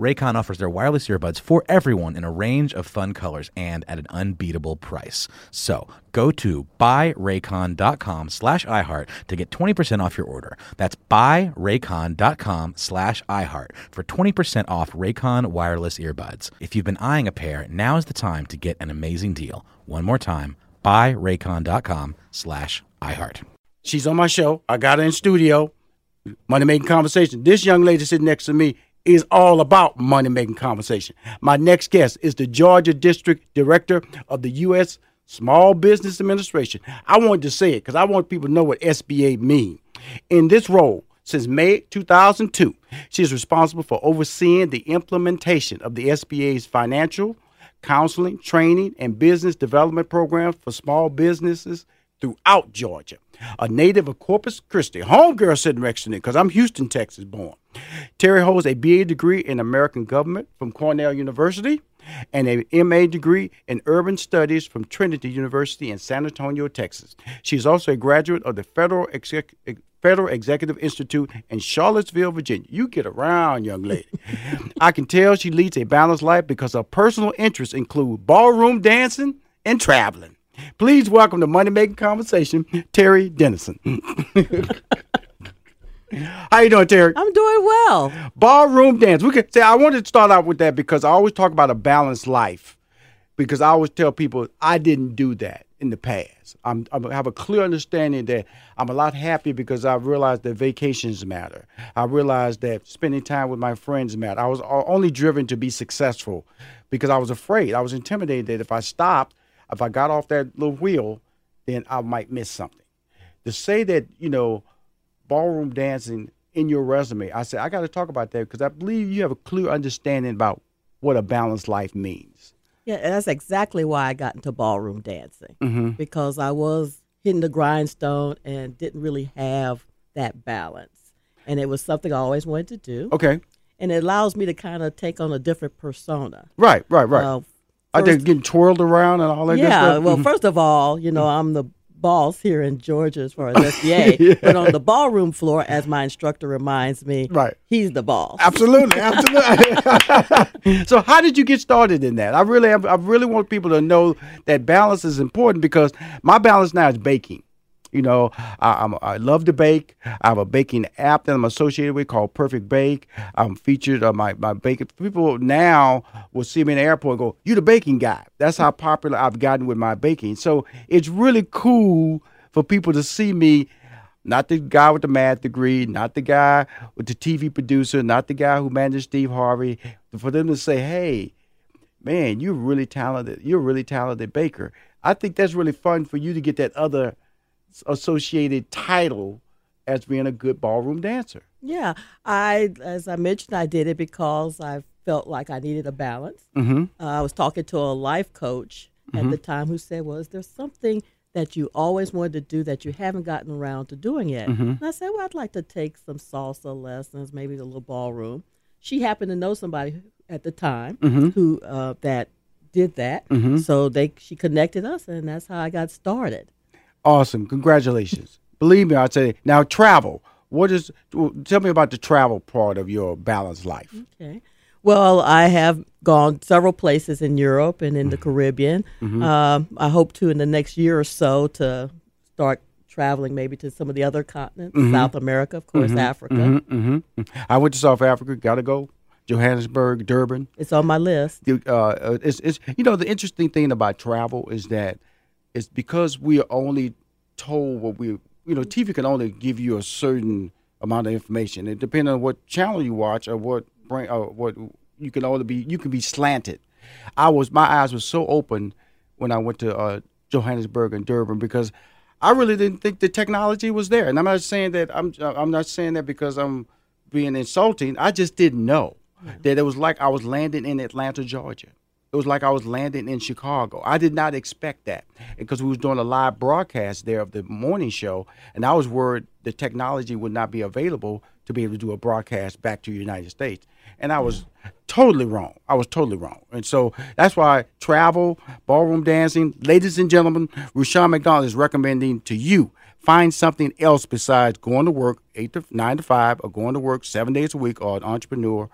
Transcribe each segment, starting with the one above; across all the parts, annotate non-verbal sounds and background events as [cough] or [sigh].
Raycon offers their wireless earbuds for everyone in a range of fun colors and at an unbeatable price. So go to buyraycon.com slash iHeart to get 20% off your order. That's buyraycon.com slash iHeart for 20% off Raycon wireless earbuds. If you've been eyeing a pair, now is the time to get an amazing deal. One more time, buyraycon.com slash iHeart. She's on my show. I got her in studio. Money making conversation. This young lady sitting next to me is all about money making conversation. My next guest is the Georgia District Director of the U.S. Small Business Administration. I wanted to say it because I want people to know what SBA means. In this role, since May 2002, she is responsible for overseeing the implementation of the SBA's financial, counseling, training, and business development programs for small businesses throughout Georgia. A native of Corpus Christi, homegirl sitting next to me because I'm Houston, Texas born. Terri holds a BA degree in American government from Cornell University and a MA degree in urban studies from Trinity University in San Antonio, Texas. She is also a graduate of the Federal Exec- Federal Executive Institute in Charlottesville, Virginia. You get around, young lady. [laughs] I can tell she leads a balanced life because her personal interests include ballroom dancing and traveling. Please welcome to Money Making Conversation, Terri Denison. [laughs] How you doing, Terri? I'm doing well. Ballroom dance. We could say I wanted to start out with that because I always talk about a balanced life. Because I always tell people I didn't do that in the past. I'm, I have a clear understanding that I'm a lot happier because I realized that vacations matter. I realized that spending time with my friends matter. I was only driven to be successful because I was afraid. I was intimidated that if I stopped, if I got off that little wheel, then I might miss something. To say that, you know, ballroom dancing in your resume, I said, I got to talk about that because I believe you have a clear understanding about what a balanced life means. Yeah, and that's exactly why I got into ballroom dancing mm-hmm. because I was hitting the grindstone and didn't really have that balance. And it was something I always wanted to do. Okay. And it allows me to kind of take on a different persona. Right, right, right. Uh, are they getting twirled around and all that? Stuff. Yeah. Well, mm-hmm. first of all, you know, I'm the boss here in Georgia as far as SBA, [laughs] yeah. but on the ballroom floor, as my instructor reminds me, right, he's the boss. Absolutely, absolutely. [laughs] so, how did you get started in that? I really, I really want people to know that balance is important because my balance now is baking. You know, I, I'm, I love to bake. I have a baking app that I'm associated with called Perfect Bake. I'm featured on my, my baking. People now will see me in the airport and go, You the baking guy. That's how popular I've gotten with my baking. So it's really cool for people to see me not the guy with the math degree, not the guy with the TV producer, not the guy who managed Steve Harvey, for them to say, hey, man, you're really talented. You're a really talented baker. I think that's really fun for you to get that other associated title as being a good ballroom dancer. Yeah, I, as I mentioned, I did it because I felt like I needed a balance. Mm-hmm. Uh, I was talking to a life coach at mm-hmm. the time who said, "Well, is there something that you always wanted to do that you haven't gotten around to doing yet?" Mm-hmm. And I said, "Well, I'd like to take some salsa lessons, maybe a little ballroom." She happened to know somebody at the time mm-hmm. who uh, that did that, mm-hmm. so they she connected us, and that's how I got started. Awesome. Congratulations. Believe me, I'd say now travel. What is tell me about the travel part of your balanced life? Okay. Well, I have gone several places in Europe and in the mm-hmm. Caribbean. Mm-hmm. Uh, I hope to in the next year or so to start traveling maybe to some of the other continents, mm-hmm. South America, of course, mm-hmm. Africa. Mm-hmm. Mm-hmm. I went to South Africa. Got to go. Johannesburg, Durban. It's on my list. Uh, uh, it's, it's, you know the interesting thing about travel is that it's because we are only told what we you know TV can only give you a certain amount of information. It depends on what channel you watch or what brain or what you can only be you can be slanted. I was my eyes were so open when I went to uh, Johannesburg and Durban because I really didn't think the technology was there. And I'm not saying that I'm I'm not saying that because I'm being insulting. I just didn't know that it was like I was landing in Atlanta, Georgia. It was like I was landing in Chicago. I did not expect that because we was doing a live broadcast there of the morning show, and I was worried the technology would not be available to be able to do a broadcast back to the United States. And I was totally wrong. I was totally wrong. And so that's why travel, ballroom dancing, ladies and gentlemen, Rushion McDonald is recommending to you find something else besides going to work eight to nine to five or going to work seven days a week or an entrepreneur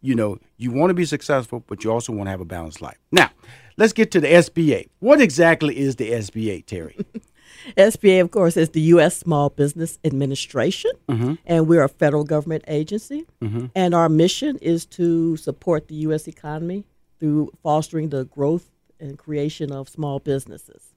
you know, you want to be successful, but you also want to have a balanced life. Now, let's get to the SBA. What exactly is the SBA, Terri? [laughs] SBA, of course, is the U.S. Small Business Administration, mm-hmm. and we're a federal government agency. Mm-hmm. And our mission is to support the U.S. economy through fostering the growth and creation of small businesses.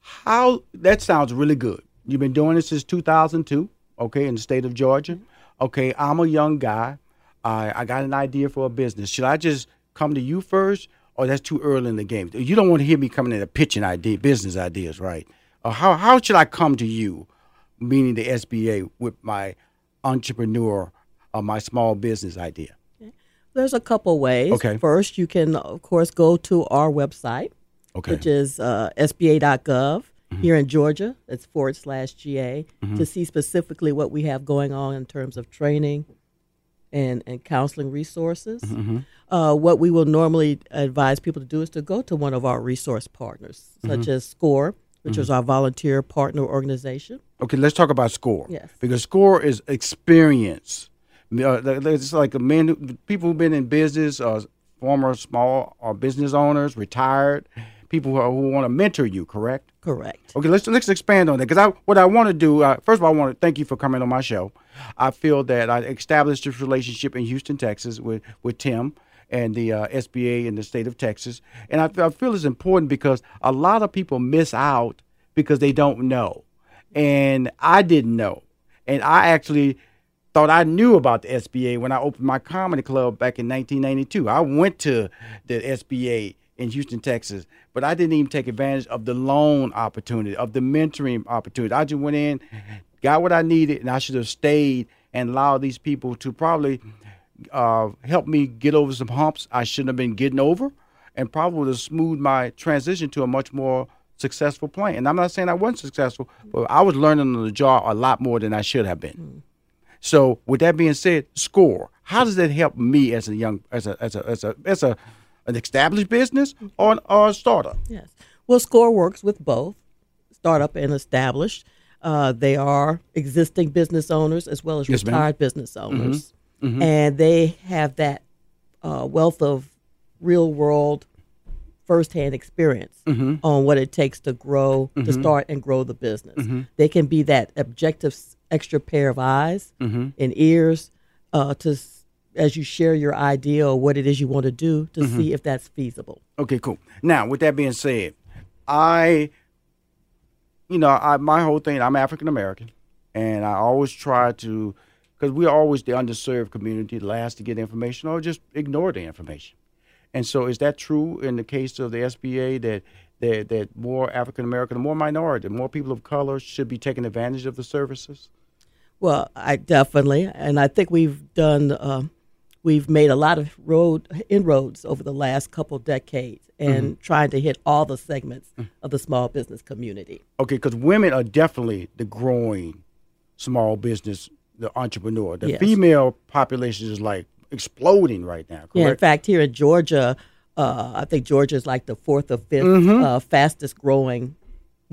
How that sounds really good. You've been doing this since 2002, okay, in the state of Georgia. Mm-hmm. Okay, I'm a young guy. I, I got an idea for a business. Should I just come to you first, or that's too early in the game? You don't want to hear me coming in and pitching idea, business ideas, right? Or how how should I come to you, meaning the SBA, with my entrepreneur or my small business idea? There's a couple ways. Okay. First, you can of course go to our website, okay. which is uh, sba.gov. Mm-hmm. Here in Georgia, it's forward slash GA mm-hmm. to see specifically what we have going on in terms of training, and, and counseling resources. Mm-hmm. Uh, what we will normally advise people to do is to go to one of our resource partners, such mm-hmm. as SCORE, which mm-hmm. is our volunteer partner organization. Okay, let's talk about SCORE. Yes. Because SCORE is experience. Uh, it's like a man, who, people who've been in business, uh, former small or business owners, retired, people who, who want to mentor you, correct? Correct. Okay, let's let's expand on that because I what I want to do. Uh, first of all, I want to thank you for coming on my show. I feel that I established this relationship in Houston, Texas, with with Tim and the uh, SBA in the state of Texas, and I, I feel it's important because a lot of people miss out because they don't know, and I didn't know, and I actually thought I knew about the SBA when I opened my comedy club back in 1992. I went to the SBA in Houston, Texas, but I didn't even take advantage of the loan opportunity, of the mentoring opportunity. I just went in, got what I needed, and I should have stayed and allowed these people to probably uh, help me get over some humps I shouldn't have been getting over, and probably would have smoothed my transition to a much more successful plan. And I'm not saying I wasn't successful, but I was learning on the job a lot more than I should have been. Mm. So, with that being said, score. How does that help me as a young, as a, as a, as a, as a an established business or, or a startup? Yes. Well, SCORE works with both startup and established. Uh, they are existing business owners as well as yes, retired ma'am. business mm-hmm. owners. Mm-hmm. Mm-hmm. And they have that uh, wealth of real world firsthand experience mm-hmm. on what it takes to grow, to mm-hmm. start and grow the business. Mm-hmm. They can be that objective extra pair of eyes and ears uh, to as you share your idea or what it is you want to do to mm-hmm. see if that's feasible. Okay, cool. Now, with that being said, I, you know, I, my whole thing, I'm African American, and I always try to, because we're always the underserved community, the last to get information or just ignore the information. And so, is that true in the case of the SBA that that, that more African American, more minority, more people of color should be taking advantage of the services? Well, I definitely, and I think we've done. Uh, we've made a lot of road inroads over the last couple decades and mm-hmm. trying to hit all the segments of the small business community. Okay, because women are definitely the growing small business, the entrepreneur. The yes. female population is like exploding right now. Correct? Yeah, in fact, here in Georgia, uh, I think Georgia is like the fourth or 5th mm-hmm. uh, fastest growing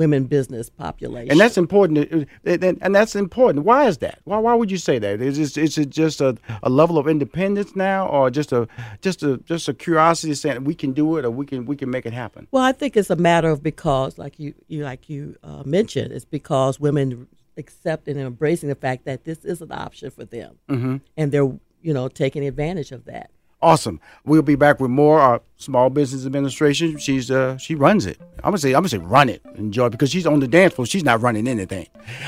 women business population. And that's important. And that's important. Why is that? Why, why would you say that? Is it, is it just a, a level of independence now, or just a just a just a curiosity saying we can do it or we can we can make it happen? Well, I think it's a matter of because, like you, you like you uh, mentioned, it's because women accepting and embracing the fact that this is an option for them, mm-hmm. and they're you know taking advantage of that. Awesome. We'll be back with more uh, small business administration. She's uh, she runs it. I'm gonna say I'm gonna say run it. Enjoy because she's on the dance floor. She's not running anything.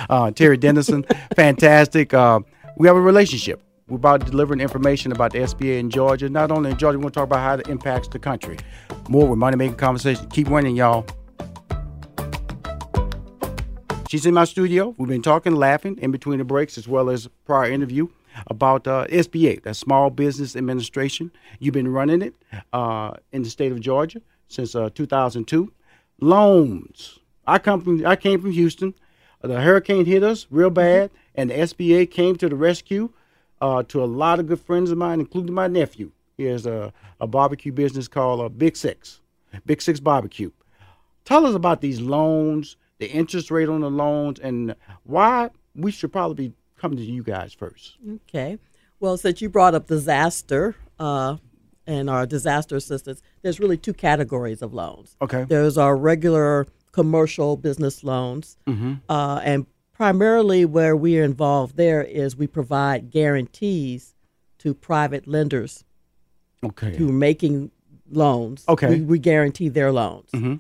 Uh, Terri Denison, [laughs] fantastic. Uh, we have a relationship. We're about delivering information about the SBA in Georgia. Not only in Georgia, we're going to talk about how it impacts the country. More with Money Making Conversation. Keep winning, y'all. She's in my studio. We've been talking, laughing in between the breaks, as well as prior interview about uh, SBA, that Small Business Administration. You've been running it uh, in the state of Georgia since uh, 2002. Loans. I come from. I came from Houston. The hurricane hit us real bad, and the SBA came to the rescue. Uh, to a lot of good friends of mine, including my nephew. He has a, a barbecue business called uh, Big Six, Big Six Barbecue. Tell us about these loans, the interest rate on the loans, and why we should probably be coming to you guys first. Okay. Well, since you brought up disaster uh, and our disaster assistance, there's really two categories of loans. Okay. There's our regular commercial business loans, Mm-hmm. uh, and primarily where we are involved there is we provide guarantees to private lenders Okay. who are making loans. Okay. We, we guarantee their loans. Mhm.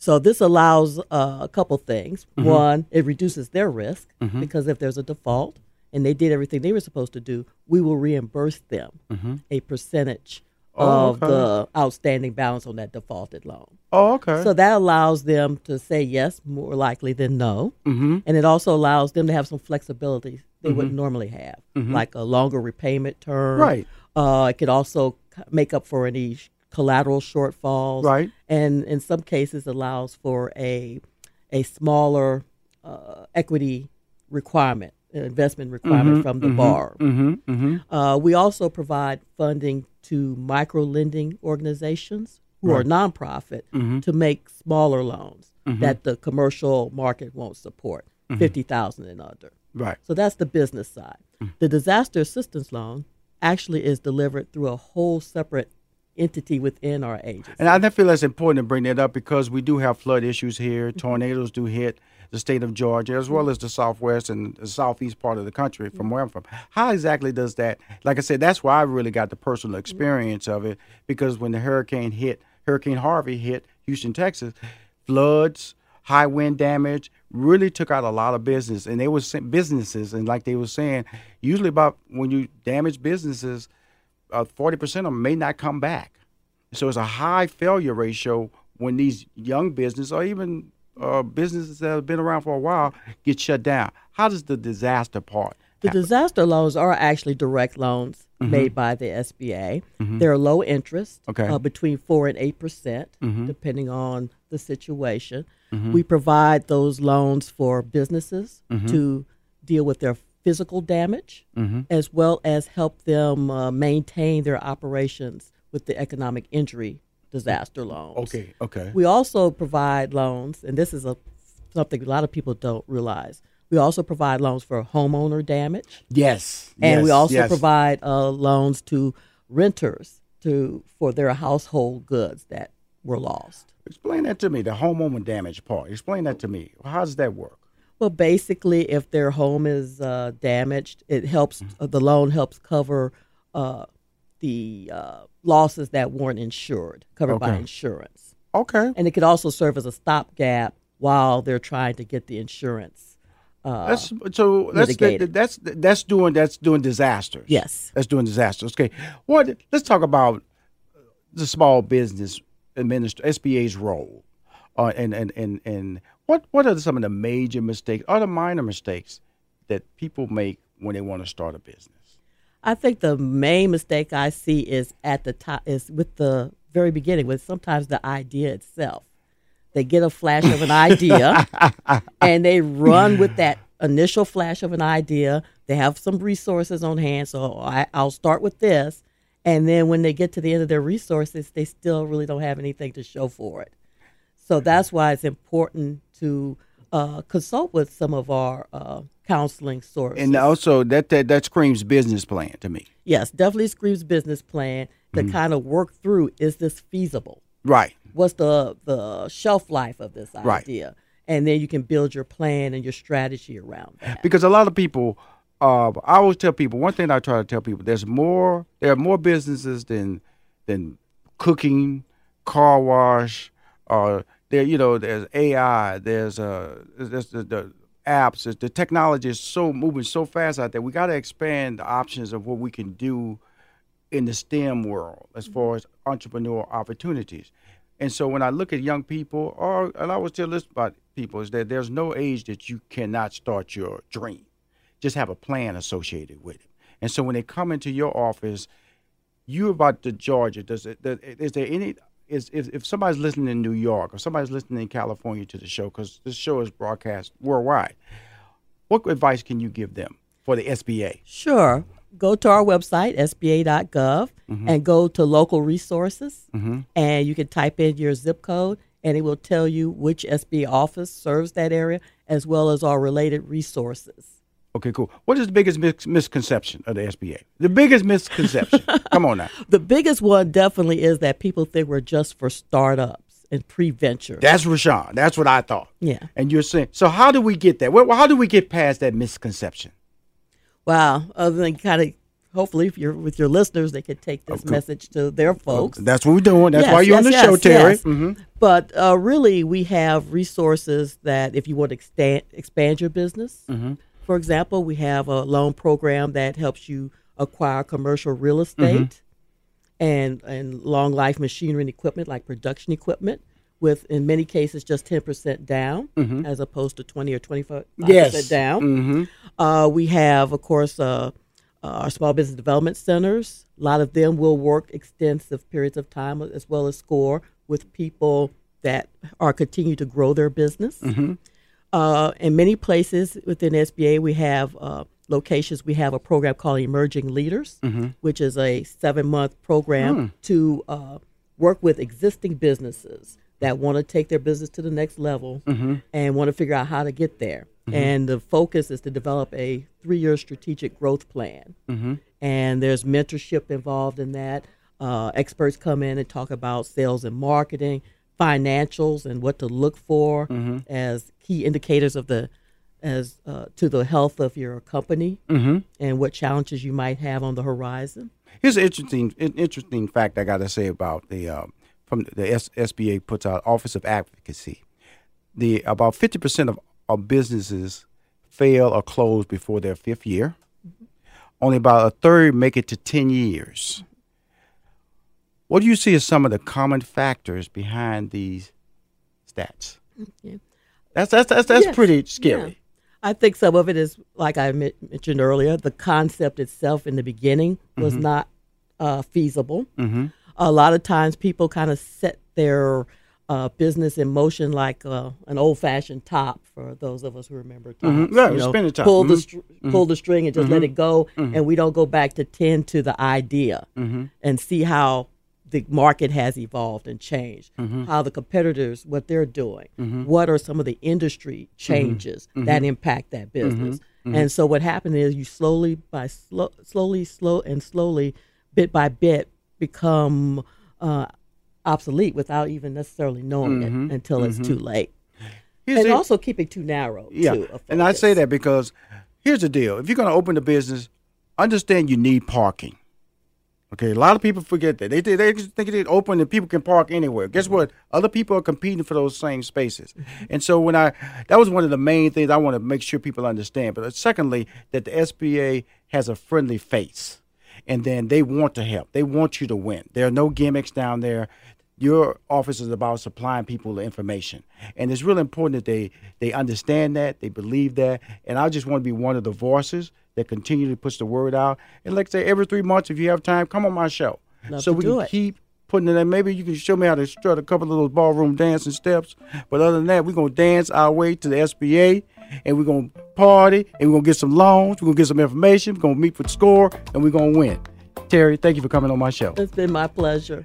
So this allows uh, a couple things. Mm-hmm. One, it reduces their risk because if there's a default and they did everything they were supposed to do, we will reimburse them a percentage Mm-hmm. Oh, of okay. the outstanding balance on that defaulted loan. Oh, okay. So that allows them to say yes more likely than no. mm-hmm. And it also allows them to have some flexibility they wouldn't normally have, like a longer repayment term. Right. Uh, it could also make up for any collateral shortfalls. Right. And in some cases, allows for a a smaller uh, equity requirement, investment requirement from the borrower. Mm-hmm. Mm-hmm. Uh, we also provide funding to micro lending organizations who are nonprofit Mm-hmm. to make smaller loans that the commercial market won't support, Mm-hmm. fifty thousand and under. Right. So that's the business side. Mm. The disaster assistance loan actually is delivered through a whole separate entity within our agency. And I feel that's important to bring that up because we do have flood issues here. Mm-hmm. Tornadoes do hit the state of Georgia as well mm-hmm. as the southwest and the southeast part of the country from mm-hmm. where I'm from. How exactly does that, like I said, that's why I really got the personal experience of it because when the hurricane hit, Hurricane Harvey hit Houston, Texas, floods, high wind damage really took out a lot of business. And they were businesses, and like they were saying, usually about when you damage businesses, uh, 40% of them may not come back. So it's a high failure ratio when these young businesses or even uh, businesses that have been around for a while get shut down. How does the disaster part? The happen? disaster loans are actually direct loans made by the SBA. They're low interest, Okay. uh, between four and eight percent, depending on the situation. We provide those loans for businesses to deal with their physical damage, as well as help them uh, maintain their operations with the economic injury disaster loans. Okay, okay. We also provide loans, and this is a something a lot of people don't realize. We also provide loans for homeowner damage, Yes. and we also yes. provide uh, loans to renters to for their household goods that were lost. Explain that to me, the homeowner damage part. Explain that to me. How does that work? Well, basically, if their home is uh, damaged, it helps. Mm-hmm. Uh, the loan helps cover uh, the uh, losses that weren't insured, covered by insurance, Okay. and it could also serve as a stopgap while they're trying to get the insurance. Uh, That's so that's mitigated. that's that's doing that's doing disasters. Yes. That's doing disasters. Okay. What let's talk about the small business administr SBA's role. Uh, and, and, and, and what what are some of the major mistakes or the minor mistakes that people make when they want to start a business? I think the main mistake I see is at the top is with the very beginning, with sometimes the idea itself. They get a flash of an idea [laughs] and they run with that initial flash of an idea. They have some resources on hand, so I, I'll start with this. And then when they get to the end of their resources, they still really don't have anything to show for it. So that's why it's important to uh, consult with some of our uh, counseling sources. And also that, that that screams business plan to me. Yes, definitely screams business plan to kind of work through is this feasible? Right. What's the the shelf life of this idea? Right. idea? And then you can build your plan and your strategy around that. because a lot of people uh, I always tell people one thing I try to tell people there's more there are more businesses than than cooking car wash uh there you know there's AI there's uh there's the, the apps. The technology is so moving so fast out there. We got to expand the options of what we can do in the STEM world as far as entrepreneurial opportunities. And so when I look at young people, or and I always tell this about people is that there's no age that you cannot start your dream. Just have a plan associated with it. And so when they come into your office, you about the Georgia. Does it? Does, is there any? Is if, if somebody's listening in New York or somebody's listening in California to the show because this show is broadcast worldwide, what advice can you give them for the SBA? Sure. Go to our website, sba.gov, mm-hmm. and go to local resources. Mm-hmm. And you can type in your zip code, and it will tell you which SBA office serves that area, as well as our related resources. Okay, cool. What is the biggest mis- misconception of the SBA? The biggest misconception. [laughs] Come on now. The biggest one definitely is that people think we're just for startups and pre venture. That's Rushion. That's what I thought. Yeah. And you're saying, so how do we get that? Well, how do we get past that misconception? Wow. Other than kind of, hopefully, if you're with your listeners, they could take this message to their folks. That's what we're doing. That's Yes, why you're on the yes, show, Terri. yes. Mhm. But uh, really, we have resources that if you want to expand, expand your business, Mm-hmm. For example, we have a loan program that helps you acquire commercial real Mm-hmm. estate and, and long life machinery and equipment like production equipment. With in many cases just ten percent down, as opposed to twenty or twenty five Mm-hmm. Yes. percent down. Mhm. Uh, we have, of course, uh, uh, our small business development centers. A lot of them will work extensive periods of time, as well as SCORE, with people that are continue to grow their business. Uh, in many places within SBA, we have uh, locations. We have a program called Emerging Leaders, which is a seven month program to uh, work with existing businesses that want to take their business to the next level and want to figure out how to get there. And the focus is to develop a three year strategic growth plan. And there's mentorship involved in that. Uh, experts come in and talk about sales and marketing, financials, and what to look for as key indicators of the as uh, to the health of your company and what challenges you might have on the horizon. Here's an interesting, an interesting fact I got to say about the um, from the S- SBA puts out Office of Advocacy. The about fifty percent of, of businesses fail or close before their fifth year. Only about a third make it to ten years. What do you see as some of the common factors behind these stats? That's that's that's, that's Yes. pretty scary. Yeah. I think some of it is, like I mentioned earlier, the concept itself in the beginning was Mm-hmm. not uh, feasible. A lot of times people kind of set their uh, business in motion like uh, an old fashioned top for those of us who remember tops. Mm-hmm. Yeah, you know, spinning top. Pull, the Mhm. str- pull the string and just let it go. Mm-hmm. And we don't go back to tend to the idea and see how the market has evolved and changed, Mm-hmm. how the competitors, what they're doing, what are some of the industry changes Mm-hmm. that impact that business. And so what happened is you slowly by slow, slowly, slow and slowly, bit by bit, become uh, obsolete without even necessarily knowing it until it's too late. Here's and the- also keeping too narrow. Yeah, too, and I say that because here's the deal: if you're going to open a business, understand you need parking. Okay, a lot of people forget that they they, think it's open and people can park anywhere. Guess mm-hmm. what? Other people are competing for those same spaces, [laughs] and so when I that was one of the main things I want to make sure people understand. But uh, secondly, that the SBA has a friendly face, and then they want to help. They want you to win. There are no gimmicks down there your office is about supplying people the information and it's really important that they they understand that they believe that and i just want to be one of the voices that continue to push the word out. And like I say every three months if you have time come on my show. Love so we can it. keep putting it in. Maybe you can show me how to strut a couple of those ballroom dancing steps. But other than that we're going to dance our way to the sba and we're going to party and we're going to get some loans we're going to get some information we're going to meet with score and we're going to win. Terri thank you for coming on my show. It's been my pleasure.